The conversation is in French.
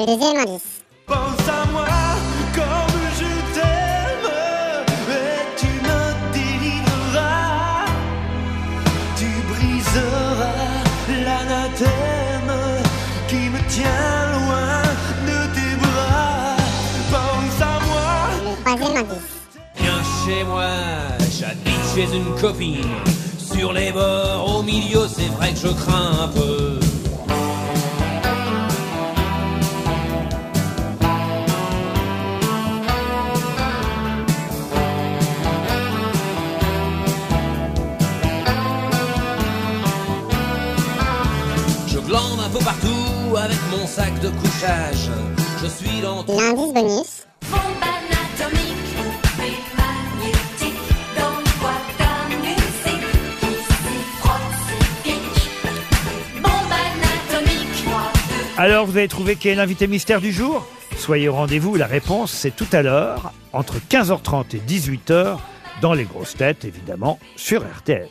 Le deuxième indice. Pense à moi comme je t'aime et tu me délivreras. Tu briseras l'anathème qui me tient loin de tes bras. Pense à moi. Le troisième indice. Viens chez moi, j'habite chez une copine. Sur les bords, au milieu, c'est vrai que je crains un peu. Peu partout avec mon sac de couchage. Je suis dans L'indice bonus. Bombe anatomique et magnétique. Donne-moi ta musique qui s'y frotte, s'y pique. Bombe anatomique. Moi, deux. Alors vous avez trouvé qui est l'invité mystère du jour? Soyez au rendez-vous, la réponse c'est tout à l'heure, entre 15h30 et 18h, dans les grosses têtes évidemment, sur RTL.